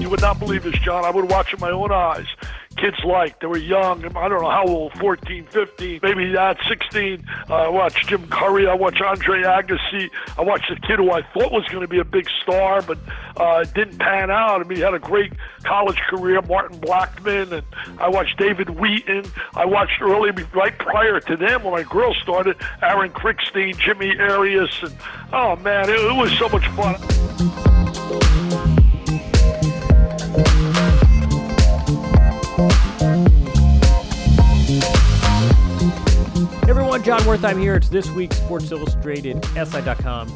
You would not believe this, John. I would watch it my own eyes. Kids like, they were young. I don't know how old, 14, 15, maybe that, 16. Uh, I watched Jim Courier. I watched Andre Agassi. I watched a kid who I thought was going to be a big star, but uh, didn't pan out. I mean, he had a great college career, Martin Blackman, and I watched David Wheaton. I watched early, right prior to them, when my girl started, Aaron Krickstein, Jimmy Arias, and oh man, it, it was so much fun. Everyone, John Wertheim here. It's this week's Sports Illustrated, SI.com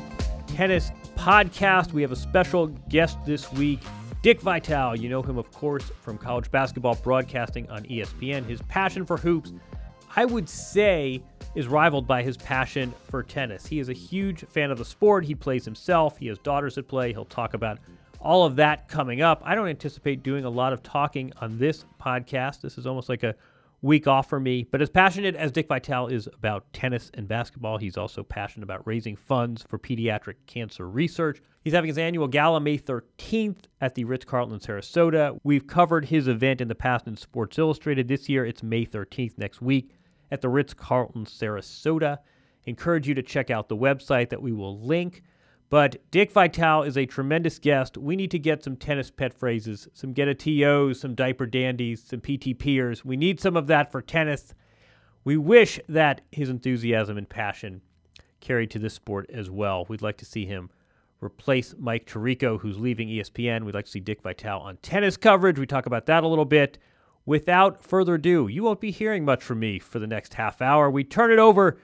tennis podcast. We have a special guest this week, Dick Vitale. You know him, of course, from college basketball broadcasting on ESPN. His passion for hoops, I would say, is rivaled by his passion for tennis. He is a huge fan of the sport. He plays himself. He has daughters that play. He'll talk about all of that coming up. I don't anticipate doing a lot of talking on this podcast. This is almost like a week off for me. But as passionate as Dick Vitale is about tennis and basketball, he's also passionate about raising funds for pediatric cancer research. He's having his annual gala May 13th at the Ritz Carlton Sarasota. We've covered his event in the past in Sports Illustrated. This year, it's May 13th next week at the Ritz Carlton Sarasota. Encourage you to check out the website that we will link. But Dick Vitale is a tremendous guest. We need to get some tennis pet phrases, some get a TOs, some diaper dandies, some PTPers. We need some of that for tennis. We wish that his enthusiasm and passion carried to this sport as well. We'd like to see him replace Mike Tirico, who's leaving ESPN. We'd like to see Dick Vitale on tennis coverage. We talk about that a little bit. Without further ado, you won't be hearing much from me for the next half hour. We turn it over.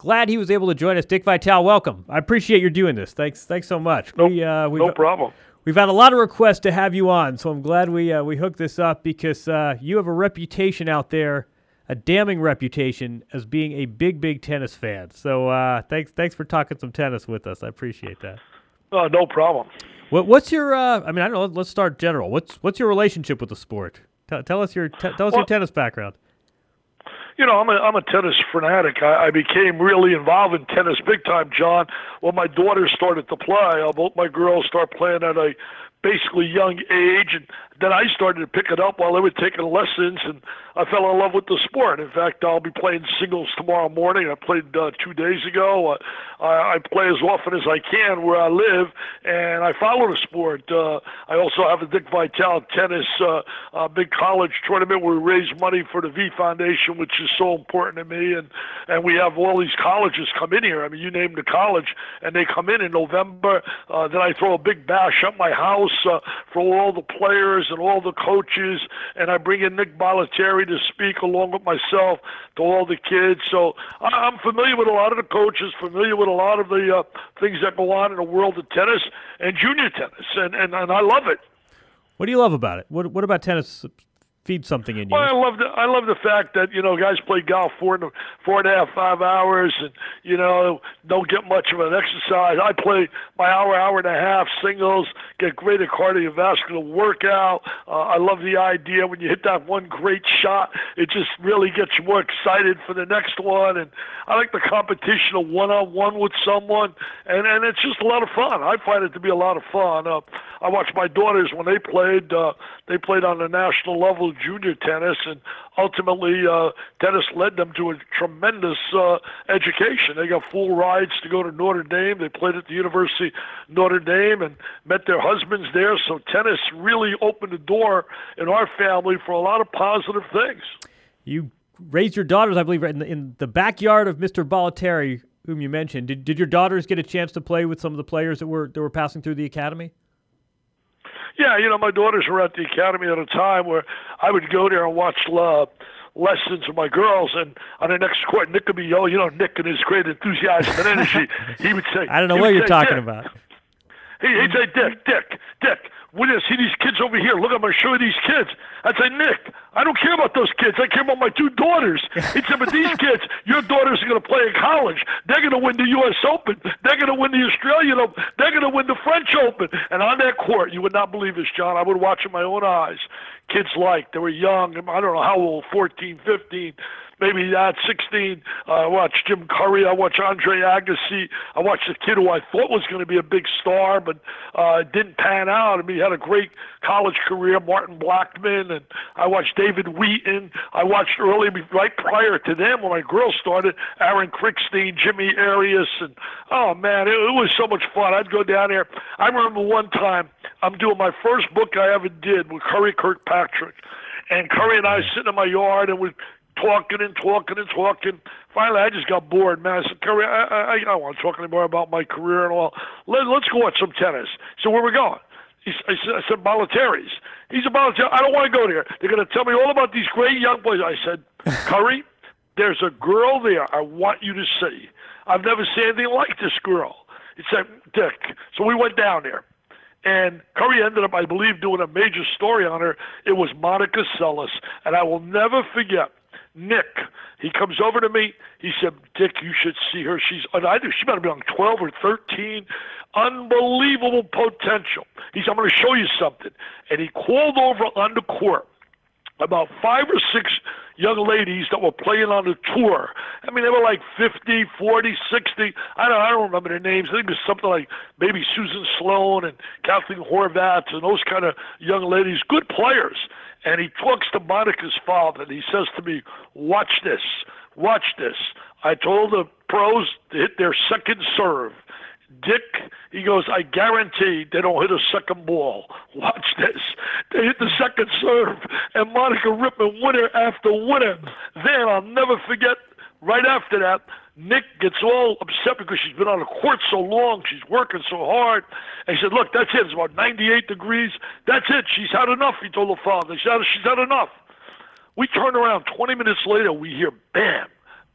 Glad he was able to join us. Dick Vitale, welcome. I appreciate your doing this. Thanks, thanks so much. No, we, uh, no problem. We've had a lot of requests to have you on, so I'm glad we uh, we hooked this up because uh, you have a reputation out there, a damning reputation as being a big, big tennis fan. So uh, thanks, thanks for talking some tennis with us. I appreciate that. Uh, no problem. What, what's your? Uh, I mean, I don't know. Let's start general. What's what's your relationship with the sport? Tell, tell us your te- tell us your tennis background. You know, I'm a I'm a tennis fanatic. I, I became really involved in tennis big time, John. When my daughters started to play, uh, both my girls start playing at a basically young age, and then I started to pick it up while they were taking lessons, and I fell in love with the sport. In fact, I'll be playing singles tomorrow morning. I played uh, two days ago. Uh, I, I play as often as I can where I live, and I follow the sport. Uh, I also have a Dick Vitale tennis uh, uh, big college tournament where we raise money for the V Foundation, which is so important to me. And and we have all these colleges come in here. I mean, you name the college, and they come in in November. Uh, then I throw a big bash at my house uh, for all the players and all the coaches, and I bring in Nick Bollettieri to speak along with myself to all the kids. So I'm familiar with a lot of the coaches, familiar with a lot of the uh, things that go on in the world of tennis and junior tennis, and and, and I love it. What do you love about it? What what about tennis feed something in you. Well, I love the I love the fact that you know guys play golf four and four and a half five hours, and you know don't get much of an exercise. I play my hour hour and a half singles, get great cardiovascular workout. Uh, I love the idea when you hit that one great shot, it just really gets you more excited for the next one. And I like the competition of one on one with someone, and and it's just a lot of fun. I find it to be a lot of fun. Uh, I watched my daughters when they played. Uh, they played on a national level junior tennis, and ultimately uh, tennis led them to a tremendous uh, education. They got full rides to go to Notre Dame. They played at the University of Notre Dame and met their husbands there. So tennis really opened the door in our family for a lot of positive things. You raised your daughters, I believe, in the, in the backyard of Mr. Bollettieri, whom you mentioned. Did, did your daughters get a chance to play with some of the players that were that were passing through the academy? Yeah, you know, my daughters were at the academy at a time where I would go there and watch uh, lessons with my girls, and on the next court, Nick would be, oh, you know, Nick and his great enthusiasm and energy. he would say, I don't know what you're say, talking "Dick." about. He, he'd say, Dick, Dick, Dick, when you see these kids over here, look, I'm going to show you these kids. I'd say, Nick, I don't care about those kids. I care about my two daughters. He'd say, but these kids, your daughters are going to play in college. They're going to win the U.S. Open. They're going to win the Australian Open. They're going to win the French Open. And on that court, you would not believe this, John. I would watch it with my own eyes. Kids like, they were young. I don't know how old, 14, 15 maybe at 16. Uh, I watched Jim Courier. I watched Andre Agassi. I watched a kid who I thought was going to be a big star, but uh, didn't pan out. I mean, he had a great college career, Martin Blackman, and I watched David Wheaton. I watched early, right prior to them when my girls started, Aaron Krickstein, Jimmy Arias, and oh man, it, it was so much fun. I'd go down there. I remember one time I'm doing my first book I ever did with Curry Kirkpatrick. And Curry and I sitting in my yard and we talking and talking and talking. Finally, I just got bored, man. I said, Curry, I, I, I don't want to talk anymore about my career and all. Let, let's go watch some tennis. So where we going? He, I said, I said Bollettieri's. He's a Bollettieri. I don't want to go there. They're going to tell me all about these great young boys. I said, Curry, there's a girl there I want you to see. I've never seen anything like this girl. He said, Dick. So we went down there. And Curry ended up, I believe, doing a major story on her. It was Monica Seles. And I will never forget Nick. He comes over to me. He said, Dick, you should see her. She's, and I knew she might have been on 12 or 13. Unbelievable potential. He said, I'm going to show you something. And he called over on the court about five or six young ladies that were playing on the tour. I mean, they were like 50, 40, 60. I don't, I don't remember their names. I think it was something like maybe Susan Sloane and Kathleen Horvath and those kind of young ladies, good players. And he talks to Monica's father, and he says to me, "Watch this, watch this." I told the pros to hit their second serve. Dick, he goes, I guarantee they don't hit a second ball. Watch this. They hit the second serve, and Monica Ripman winner after winner. Then I'll never forget, right after that, Nick gets all upset because she's been on the court so long, she's working so hard. And he said, Look, that's it. It's about 98 degrees. That's it. She's had enough, he told the father. She said, She's had enough. We turn around 20 minutes later, we hear bam,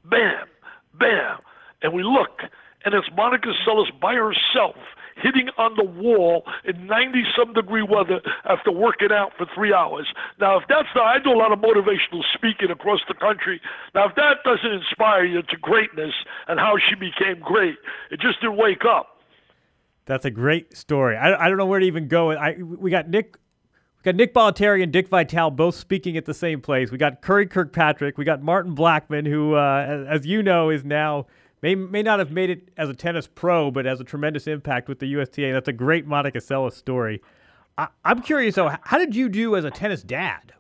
bam, bam. And we look, and it's Monica Seles by herself hitting on the wall in 90 some degree weather after working out for three hours. Now, if that's not, I do a lot of motivational speaking across the country. Now, if that doesn't inspire you to greatness and how she became great, it just didn't wake up. That's a great story. I, I don't know where to even go. I we got Nick. We got Nick Bollettieri and Dick Vitale both speaking at the same place. We got Curry Kirkpatrick. We got Martin Blackman, who, uh, as you know, is now may may not have made it as a tennis pro, but has a tremendous impact with the USTA. That's a great Monica Seles story. I, I'm curious though, how did you do as a tennis dad?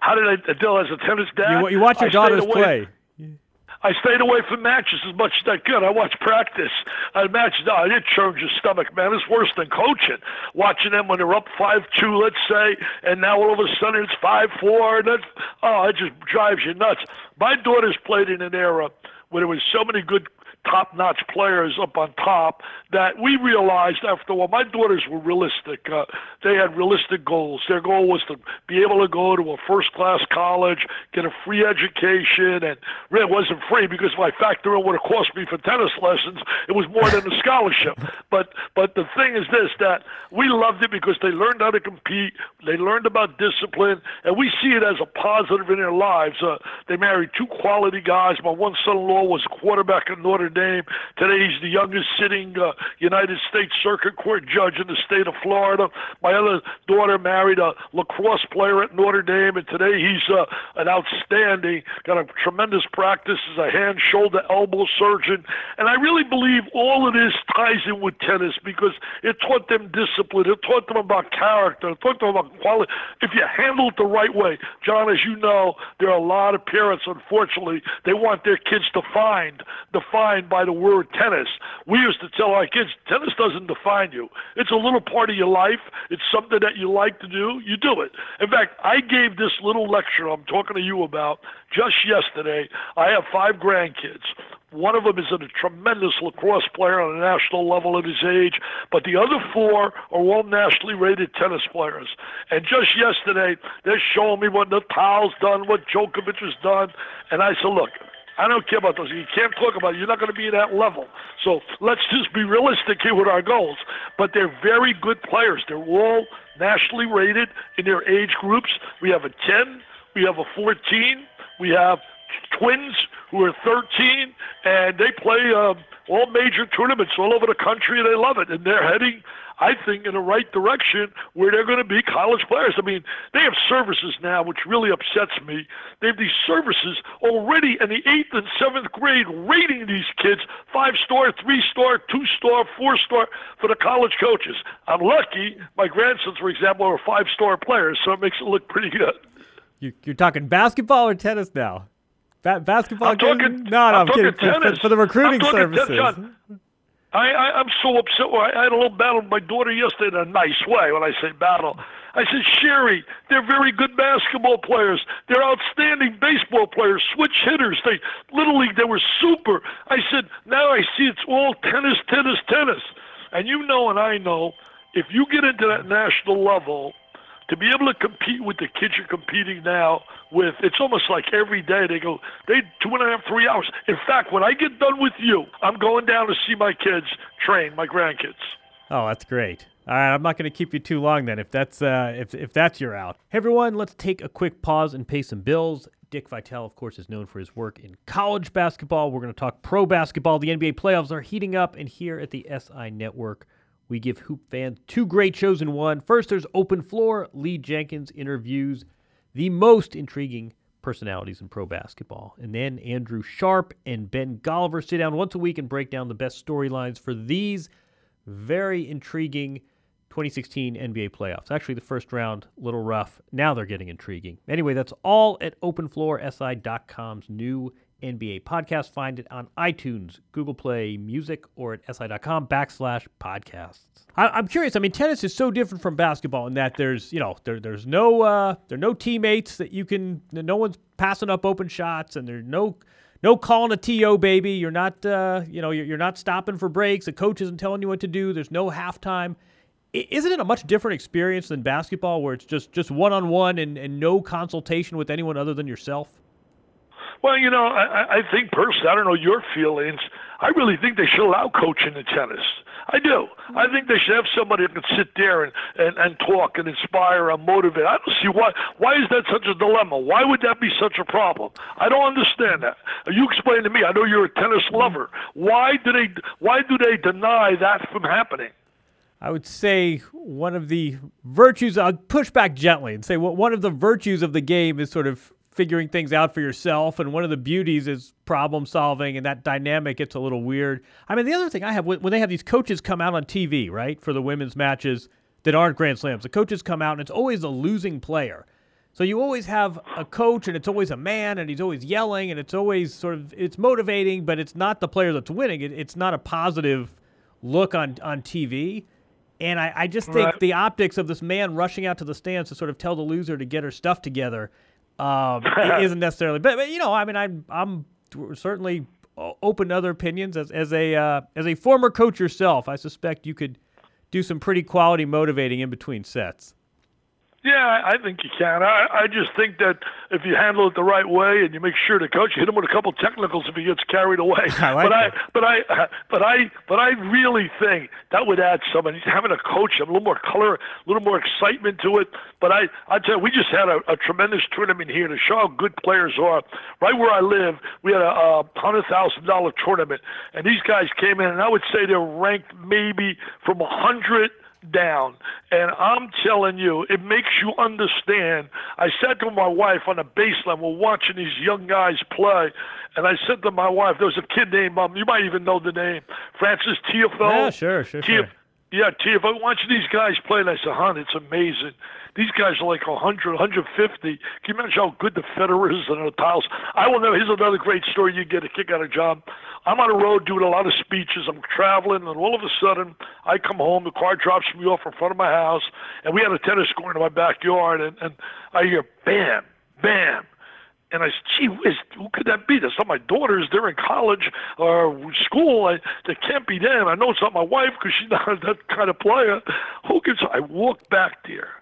How did I uh, do as a tennis dad? You, you watch your I daughters play. I stayed away from matches as much as I could. I watched practice. I matches. Oh, it churns your stomach, man. It's worse than coaching. Watching them when they're up five two, let's say, and now all of a sudden it's five four, and that's oh, it just drives you nuts. My daughters played in an era where there was so many good top notch players up on top that we realized after a while, my daughters were realistic. Uh, they had realistic goals. Their goal was to be able to go to a first class college, get a free education, and really it wasn't free because if I factor in what it cost me for tennis lessons, it was more than a scholarship. But but the thing is this that we loved it because they learned how to compete, they learned about discipline, and we see it as a positive in their lives. Uh, they married two quality guys. My one son-in-law was a quarterback at Notre Dame. Today he's the youngest sitting uh, United States Circuit Court judge in the state of Florida. My other daughter married a lacrosse player at Notre Dame, and today he's uh, an outstanding, got a tremendous practice as a hand, shoulder, elbow surgeon. And I really believe all of this ties in with tennis because it taught them discipline, it taught them about character, it taught them about quality. If you handle it the right way, John, as you know, there are a lot of parents, unfortunately, they want their kids to find, defined, defined by the word tennis. We used to tell our kids, tennis doesn't define you. It's a little part of your life. It's something that you like to do. You do it. In fact, I gave this little lecture I'm talking to you about just yesterday. I have five grandkids. One of them is a tremendous lacrosse player on a national level at his age, but the other four are all nationally rated tennis players. And just yesterday, they're showing me what Nadal's done, what Djokovic has done, and I said, look, I don't care about those. You can't talk about it. You're not going to be at that level. So let's just be realistic here with our goals. But they're very good players. They're all nationally rated in their age groups. We have a 10, we have a 14, we have twins who are 13, and they play um, all major tournaments all over the country, they love it. And they're heading, I think, in the right direction where they're going to be college players. I mean, they have services now, which really upsets me. They have these services already in the eighth and seventh grade, rating these kids five star, three star, two star, four star for the college coaches. I'm lucky. My grandsons, for example, are five star players, so it makes it look pretty good. You, you're talking basketball or tennis now? Ba- basketball? I'm talking. No, no, I'm, I'm, talking kidding. For- tennis For, the recruiting services. Ten, John, I, I, I'm so upset. I had a little battle with my daughter yesterday in a nice way. When I say battle, I said, Sherry, they're very good basketball players. They're outstanding baseball players, switch hitters. They little league, they were super. I said, now I see it's all tennis, tennis, tennis. And you know, and I know, if you get into that national level, to be able to compete with the kids you're competing now with, it's almost like every day they go, they two and a half, three hours. In fact, when I get done with you, I'm going down to see my kids train, my grandkids. Oh, that's great. All right, I'm not going to keep you too long then. If that's uh, if if that's your out. Hey everyone, let's take a quick pause and pay some bills. Dick Vitale, of course, is known for his work in college basketball. We're going to talk pro basketball. The NBA playoffs are heating up, and here at the SI Network, we give hoop fans two great shows in one. First, there's Open Floor. Lee Jenkins interviews the most intriguing personalities in pro basketball. And then Andrew Sharp and Ben Golliver sit down once a week and break down the best storylines for these very intriguing 2016 NBA playoffs. Actually, the first round, little rough. Now they're getting intriguing. Anyway, that's all at openfloorsi.com's new NBA podcast. Find it on iTunes, Google Play Music, or at si.com backslash podcasts. I, am curious. I mean, tennis is so different from basketball in that there's, you know, there, there's no uh, there are no teammates that you can. No one's passing up open shots, and there's no no calling a TO, baby. You're not, uh, you know, you're, you're not stopping for breaks. The coach isn't telling you what to do. There's no halftime. Isn't it a much different experience than basketball, where it's just just one on one and and no consultation with anyone other than yourself? Well, you know, I, I think personally, I don't know your feelings. I really think they should allow coaching in tennis. I do. I think they should have somebody that can sit there and, and, and talk and inspire and motivate. I don't see why. Why is that such a dilemma? Why would that be such a problem? I don't understand that. You explain to me. I know you're a tennis lover. Why do they? Why do they deny that from happening? I would say one of the virtues, I'll push back gently and say well, one of the virtues of the game is sort of figuring things out for yourself. And one of the beauties is problem solving, and that dynamic gets a little weird. I mean, the other thing I have when they have these coaches come out on TV, right, for the women's matches that aren't Grand Slams, the coaches come out and it's always a losing player. So you always have a coach, and it's always a man, and he's always yelling, and it's always sort of it's motivating, but it's not the player that's winning. It, it's not a positive look on on TV. And I, I just think Right. the optics of this man rushing out to the stands to sort of tell the loser to get her stuff together um, it isn't necessarily. But, but you know, I mean, I'm I'm certainly open to other opinions as as a uh, as a former coach yourself. I suspect you could do some pretty quality motivating in between sets. Yeah, I think you can. I, I just think that if you handle it the right way and you make sure to coach, hit him with a couple technicals if he gets carried away. I like but that. I, but I, but I, but I really think that would add some. And having a coach, a little more color, a little more excitement to it. But I, I tell you, we just had a, a tremendous tournament here to show how good players are. Right where I live, we had a, a hundred thousand dollar tournament, and these guys came in, and I would say they're ranked maybe from a hundred down. And I'm telling you, it makes you understand. I said to my wife on the baseline, we're watching these young guys play, and I said to my wife, there was a kid named, um, you might even know the name, Frances Tiafoe. Yeah, sure, sure, Tiaf- sure. Yeah, Tiafoe. Watching these guys play, and I said, hon, it's amazing. These guys are like 100, 150. Can you imagine how good the Federer is and the tiles? I will know. Here's another great story you get a kick out of, John. I'm on the road doing a lot of speeches. I'm traveling, and all of a sudden, I come home. The car drops me off in front of my house, and we had a tennis court in my backyard, and, and I hear bam, bam. And I said, gee whiz, who could that be? That's not my daughters. They're in college or school. I, that can't be them. I know it's not my wife because she's not that kind of player. Who gives? I walk back there.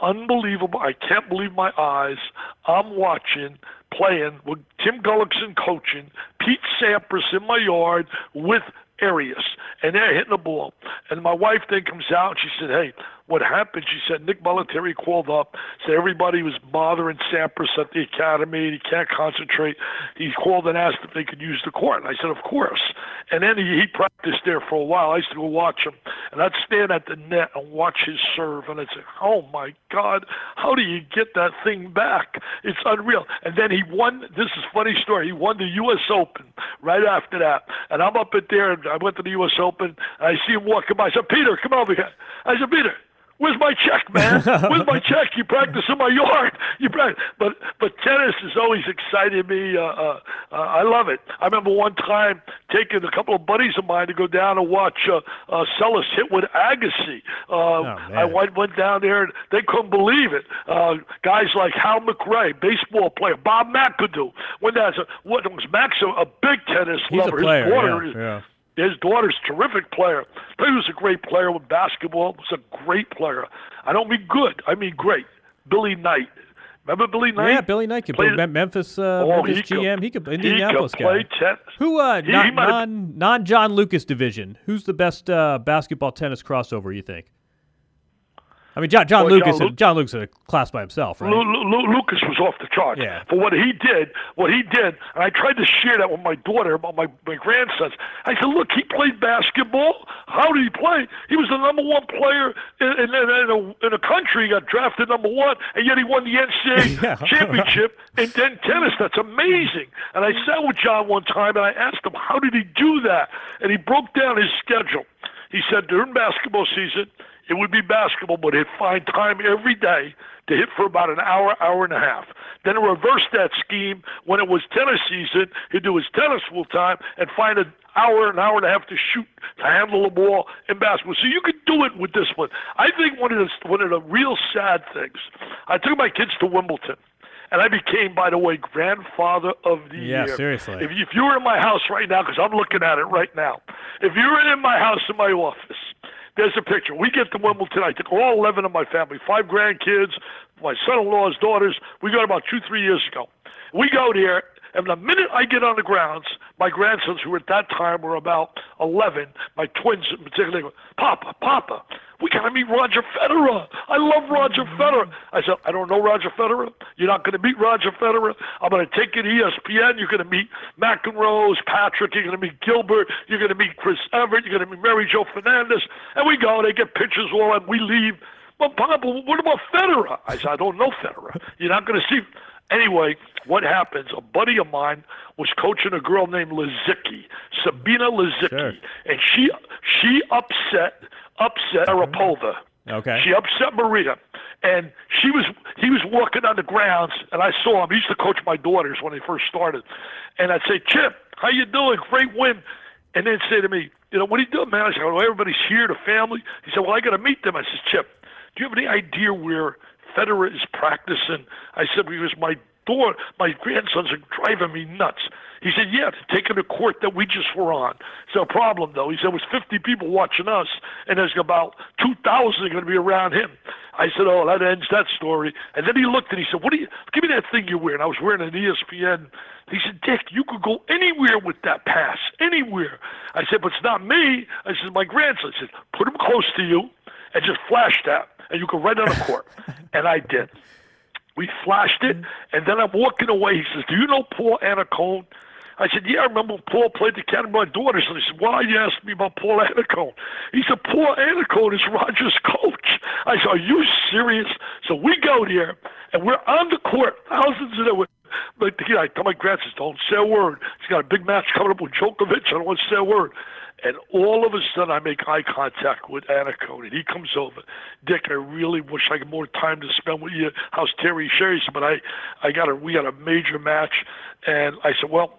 Unbelievable. I can't believe my eyes. I'm watching, playing with Tim Gullikson coaching, Pete Sampras in my yard with Arias, and they're hitting the ball. And my wife then comes out and she said, Hey, what happened? She said Nick Bollettieri called up, said everybody was bothering Sampras at the academy, he can't concentrate. He called and asked if they could use the court. And I said, Of course. And then he, he practiced there for a while. I used to go watch him. And I'd stand at the net and watch his serve. And I'd say, Oh my God, how do you get that thing back? It's unreal. And then he won this is a funny story. He won the US Open right after that. And I'm up at there and I went to the US Open and I see him walking by. I said, Peter, come over here. I said, Peter, Where's my check, man? Where's my check? You practice in my yard. You practice, but but tennis has always excited me. Uh, uh, uh, I love it. I remember one time taking a couple of buddies of mine to go down and watch uh, uh, Seles hit with Agassi. Uh, man. I went went down there and they couldn't believe it. Uh, guys like Hal McRae, baseball player, Bob McAdoo. When that's a, what was Max a, a big tennis He's a player, His daughter yeah, is. yeah. His daughter's a terrific player. He was a great player with basketball. Was a great player. I don't mean good. I mean great. Billy Knight. Remember Billy Knight? Yeah, Billy Knight could play Memphis, uh, Oh, Memphis he could- GM. He could he Indianapolis could play guy. tennis. Who uh, He- non he non non John Lucas division? Who's the best uh, basketball tennis crossover? You think? I mean, John, John Well, Lucas. John Lu- John Lucas a class by himself, right? Lu- Lu- Lu- Lucas was off the charts Yeah. for what he did. What he did, and I tried to share that with my daughter, about my my grandsons. I said, "Look, he played basketball. How did he play? He was the number one player in, in, in, a, in a country. He got drafted number one, and yet he won the NCAA Yeah. championship in, in tennis. That's amazing." And I sat with John one time, and I asked him, "How did he do that?" And he broke down his schedule. He said during basketball season, it would be basketball, but he'd find time every day to hit for about an hour, hour and a half. Then reverse that scheme when it was tennis season. He'd do his tennis full time and find an hour, an hour and a half to shoot, to handle the ball in basketball. So you could do it with this one. I think one of the one of the real sad things. I took my kids to Wimbledon. And I became, by the way, grandfather of the Yeah, year. seriously. If, if you were in my house right now, because I'm looking at it right now, if you were in my house in my office, there's a picture. We get to Wimbledon. I took all 11 of my family, five grandkids, my son-in-law's daughters. We got about two, three years ago. We go there, and the minute I get on the grounds, my grandsons, who at that time were about 11, my twins in particular, Papa, Papa, we got to meet Roger Federer. I love Roger Federer. I said, I don't know Roger Federer. You're not going to meet Roger Federer. I'm going to take you to ESPN. You're going to meet McEnroe's, Patrick. You're going to meet Gilbert. You're going to meet Chris Evert. You're going to meet Mary Jo Fernandez. And we go, they get pictures all, and we leave. Well, Papa, what about Federer? I said, I don't know Federer. You're not going to see. Anyway, what happens? A buddy of mine was coaching a girl named Lisicki, Sabina Lisicki, Sure. and she she upset upset Sharapova. Mm-hmm. Okay. She upset Maria, and she was he was walking on the grounds, and I saw him. He used to coach my daughters when they first started, and I'd say, Chip, how you doing? Great win, and then say to me, you know, what are you doing, man? I said, well, everybody's here, the family. He said, well, I got to meet them. I said, Chip, do you have any idea where Federer is practicing? I said, because my daughter, my grandsons are driving me nuts. He said, yeah, taking the court that we just were on. It's no problem, though. He said, it was 50 people watching us, and there's about 2,000 going to be around him. I said, oh, that ends that story. And then he looked and he said, what do you, give me that thing you're wearing. I was wearing an ESPN. He said, Dick, you could go anywhere with that pass, anywhere. I said, but it's not me. I said, my grandson. I said, put him close to you and just flash that, and you can right on the court. and I did. We flashed it, mm-hmm. and then I'm walking away. He says, do you know Paul Annacone? I said, yeah, I remember Paul played the cat of my daughters. And he said, why are you asked me about Paul Annacone? He said, Paul Annacone is Roger's coach. I said, are you serious? So we go there, and we're on the court, thousands of them. But you know, I tell my grandsons, don't say a word. He's got a big match coming up with Djokovic. I don't want to say a word. And all of a sudden, I make eye contact with Annacone, and he comes over. Dick, I really wish I had more time to spend with you. How's Terry Sherry? But I, I got a, we got a major match, and I said, well,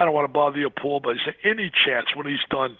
I don't want to bother you, Paul, but I said, any chance when he's done,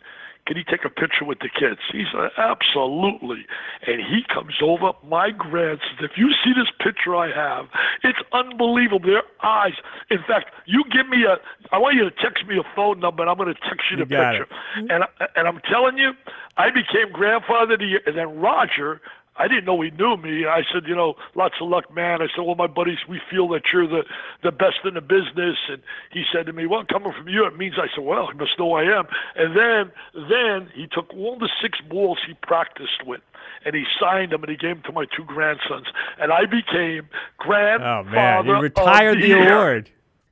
can he take a picture with the kids? He said, absolutely. And he comes over, my grandsons. If you see this picture I have, it's unbelievable. Their eyes. In fact, you give me a, I want you to text me a phone number, and I'm going to text you the got picture. Mm-hmm. And, and I'm telling you, I became grandfather to the year. And then Roger, I didn't know he knew me. I said, you know, lots of luck, man. I said, well, my buddies, we feel that you're the the best in the business. And he said to me, well, coming from you, it means I said, well, he must know I am. And then then he took all the six balls he practiced with, and he signed them, and he gave them to my two grandsons, and I became Oh grandfather. man, you retired the year. award.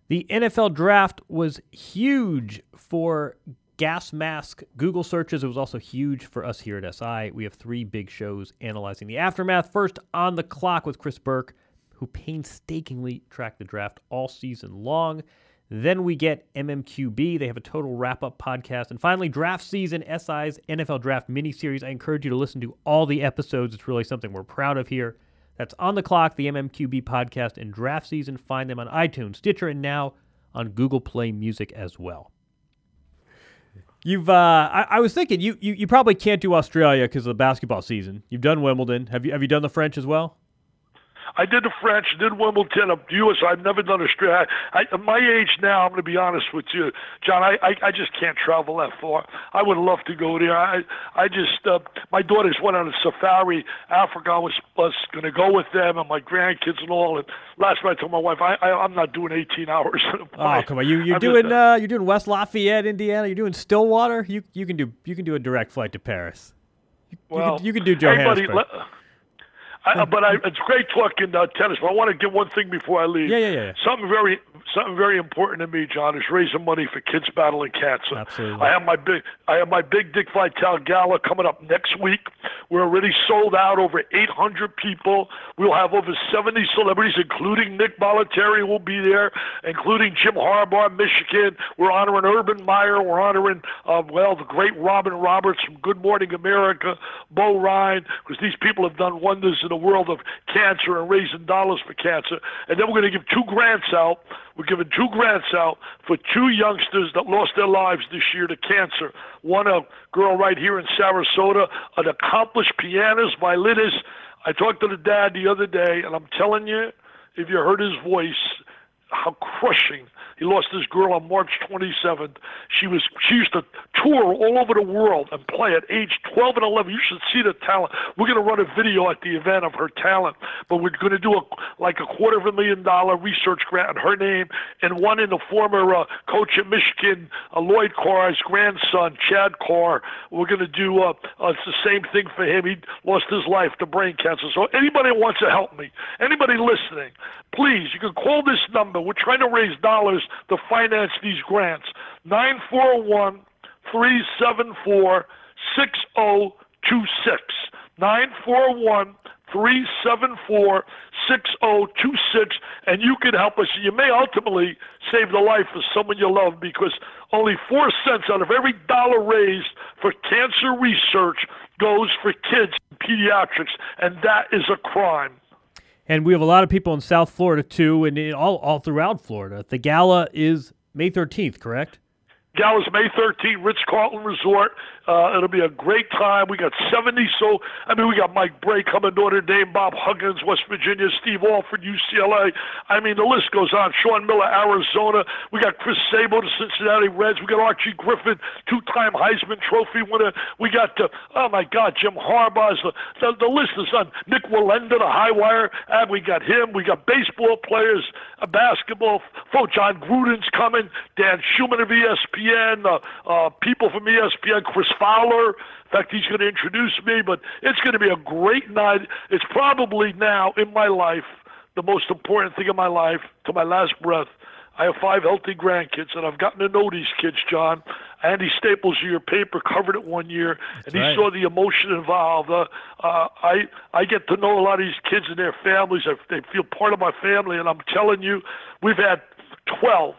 The NFL draft was huge for gas mask Google searches. It was also huge for us here at SI. We have three big shows analyzing the aftermath. First, on the clock with Chris Burke, who painstakingly tracked the draft all season long. Then we get MMQB. They have a total wrap up podcast. And finally, draft season, SI's NFL draft miniseries. I encourage you to listen to all the episodes. It's really something we're proud of here. That's On the Clock, the MMQB podcast, and draft season. Find them on iTunes, Stitcher, and now on Google Play Music as well. You've, uh, I, I was thinking, you, you, you probably can't do Australia because of the basketball season. You've done Wimbledon. Have you, have you done the French as well? I did the French, did Wimbledon, the U.S. I've never done Australia. I, at my age now, I'm going to be honest with you, John. I, I, I just can't travel that far. I would love to go there. I I just uh, my daughters went on a safari. Africa I was was going to go with them and my grandkids and all. And last night I told my wife I, I I'm not doing 18 hours. Oh come on, you you're I'm doing uh, you're doing West Lafayette, Indiana. You're doing Stillwater. You you can do you can do a direct flight to Paris. You, well, you, can, you can do hey, buddy, Johannesburg. let- I, but I, it's great talking uh, tennis. But I want to get one thing before I leave. Yeah, yeah, yeah. Something very, something very important to me, John, is raising money for kids battling cancer. Absolutely. I have my big, I have my big Dick Vitale gala coming up next week. We're already sold out. Over 800 people. We'll have over 70 celebrities, including Nick Bollettieri will be there, including Jim Harbaugh, Michigan. We're honoring Urban Meyer. We're honoring, uh, well, the great Robin Roberts from Good Morning America, Bo Ryan, because these people have done wonders in the world of cancer and raising dollars for cancer. And then we're going to give two grants out. We're giving two grants out for two youngsters that lost their lives this year to cancer. One, a girl right here in Sarasota, an accomplished pianist, violinist. I talked to the dad the other day, and I'm telling you, if you heard his voice, how crushing. He lost his girl on March 27th. She was she used to tour all over the world and play at age 12 and 11. You should see the talent. We're going to run a video at the event of her talent, but we're going to do a like a quarter of a million dollar research grant in her name and one in the former uh, coach at Michigan, uh, Lloyd Carr's grandson, Chad Carr. We're going to do uh, uh, it's the same thing for him. He lost his life to brain cancer. So anybody wants to help me, anybody listening, please, you can call this number. We're trying to raise dollars to finance these grants. 941 374 6026. 941 374 6026. And you can help us. You may ultimately save the life of someone you love because only four cents out of every dollar raised for cancer research goes for kids in pediatrics. And that is a crime. And we have a lot of people in South Florida too, and all all throughout Florida. The gala is May thirteenth, correct? Gala's May 13th, Ritz Carlton Resort. Uh, it'll be a great time. We got 70 so, I mean, we got Mike Brey coming, Notre Dame, Bob Huggins, West Virginia, Steve Alford, UCLA. I mean, the list goes on. Sean Miller, Arizona. We got Chris Sabo, the Cincinnati Reds. We got Archie Griffin, two time Heisman Trophy winner. We got, uh, oh my God, Jim Harbaugh's. The, the, the list is on. Nik Wallenda, the high wire. And we got him. We got baseball players, uh, basketball. Fo Jon Gruden's coming. Dan Shulman of ESPN. Uh, uh, people from ESPN. Chris Fowler. In fact, he's going to introduce me, but it's going to be a great night. It's probably now in my life the most important thing in my life to my last breath. I have five healthy grandkids, and I've gotten to know these kids, John. Andy Staples your paper covered it one year, That's and he right. saw the emotion involved. Uh, uh, I I get to know a lot of these kids and their families. I, they feel part of my family, and I'm telling you, we've had 12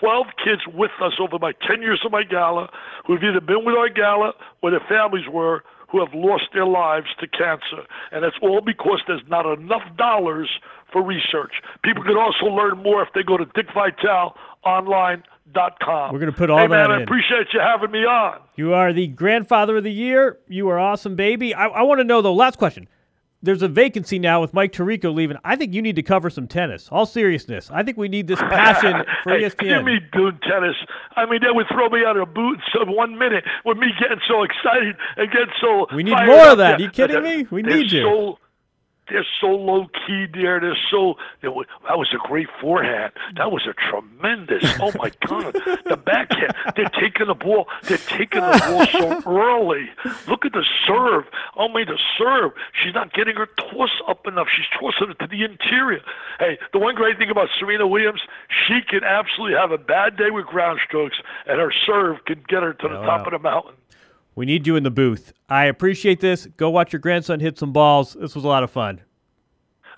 12 kids with us over my 10 years of my gala who have either been with our gala or their families were who have lost their lives to cancer. And that's all because there's not enough dollars for research. People can also learn more if they go to dickvitaleonline.com. We're gonna put all hey, that man, I appreciate you having me on. You are the grandfather of the year. You are awesome, baby. I, I want to know though. Last question. There's a vacancy now with Mike Tirico leaving. I think you need to cover some tennis. All seriousness, I think we need this passion for hey, ESPN. Give me doing tennis. I mean, that would throw me out of a boot in one minute with me getting so excited and getting so. We need more of that. They're- You kidding me? We need you. So, they're so low key there. They're so. It was, that was a great forehand. That was a tremendous. Oh my God, the backhand. They're taking the ball. They're taking the ball so early. Look at the serve. Oh my, the serve. She's not getting her toss up enough. She's tossing it to the interior. Hey, the one great thing about Serena Williams, she can absolutely have a bad day with ground strokes, and her serve can get her to the Yeah, top wow. of the mountain. We need you in the booth. I appreciate this. Go watch your grandson hit some balls. This was a lot of fun.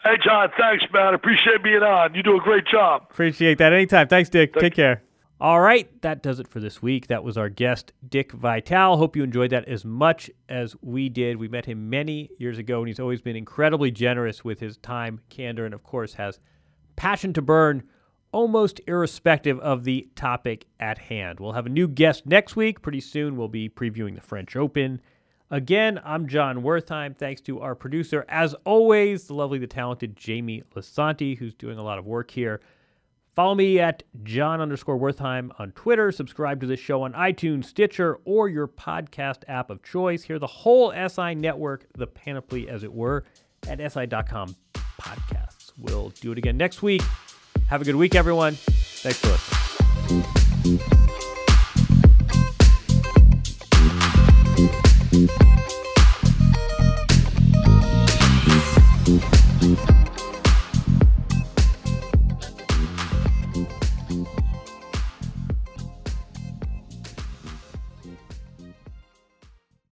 Hey, John, thanks, man. Appreciate being on. You do a great job. Appreciate that. Anytime. Thanks, Dick. Take care. All right, that does it for this week. That was our guest, Dick Vitale. Hope you enjoyed that as much as we did. We met him many years ago, and he's always been incredibly generous with his time, candor, and of course has passion to burn, almost irrespective of the topic at hand. We'll have a new guest next week. Pretty soon, we'll be previewing the French Open. Again, I'm John Wertheim. Thanks to our producer, as always, the lovely, the talented Jamie Lasanti, who's doing a lot of work here. Follow me at John underscore Wertheim on Twitter. Subscribe to this show on iTunes, Stitcher, or your podcast app of choice. Hear the whole SI network, the panoply as it were, at SI.com podcasts. We'll do it again next week. Have a good week, everyone. Thanks for listening.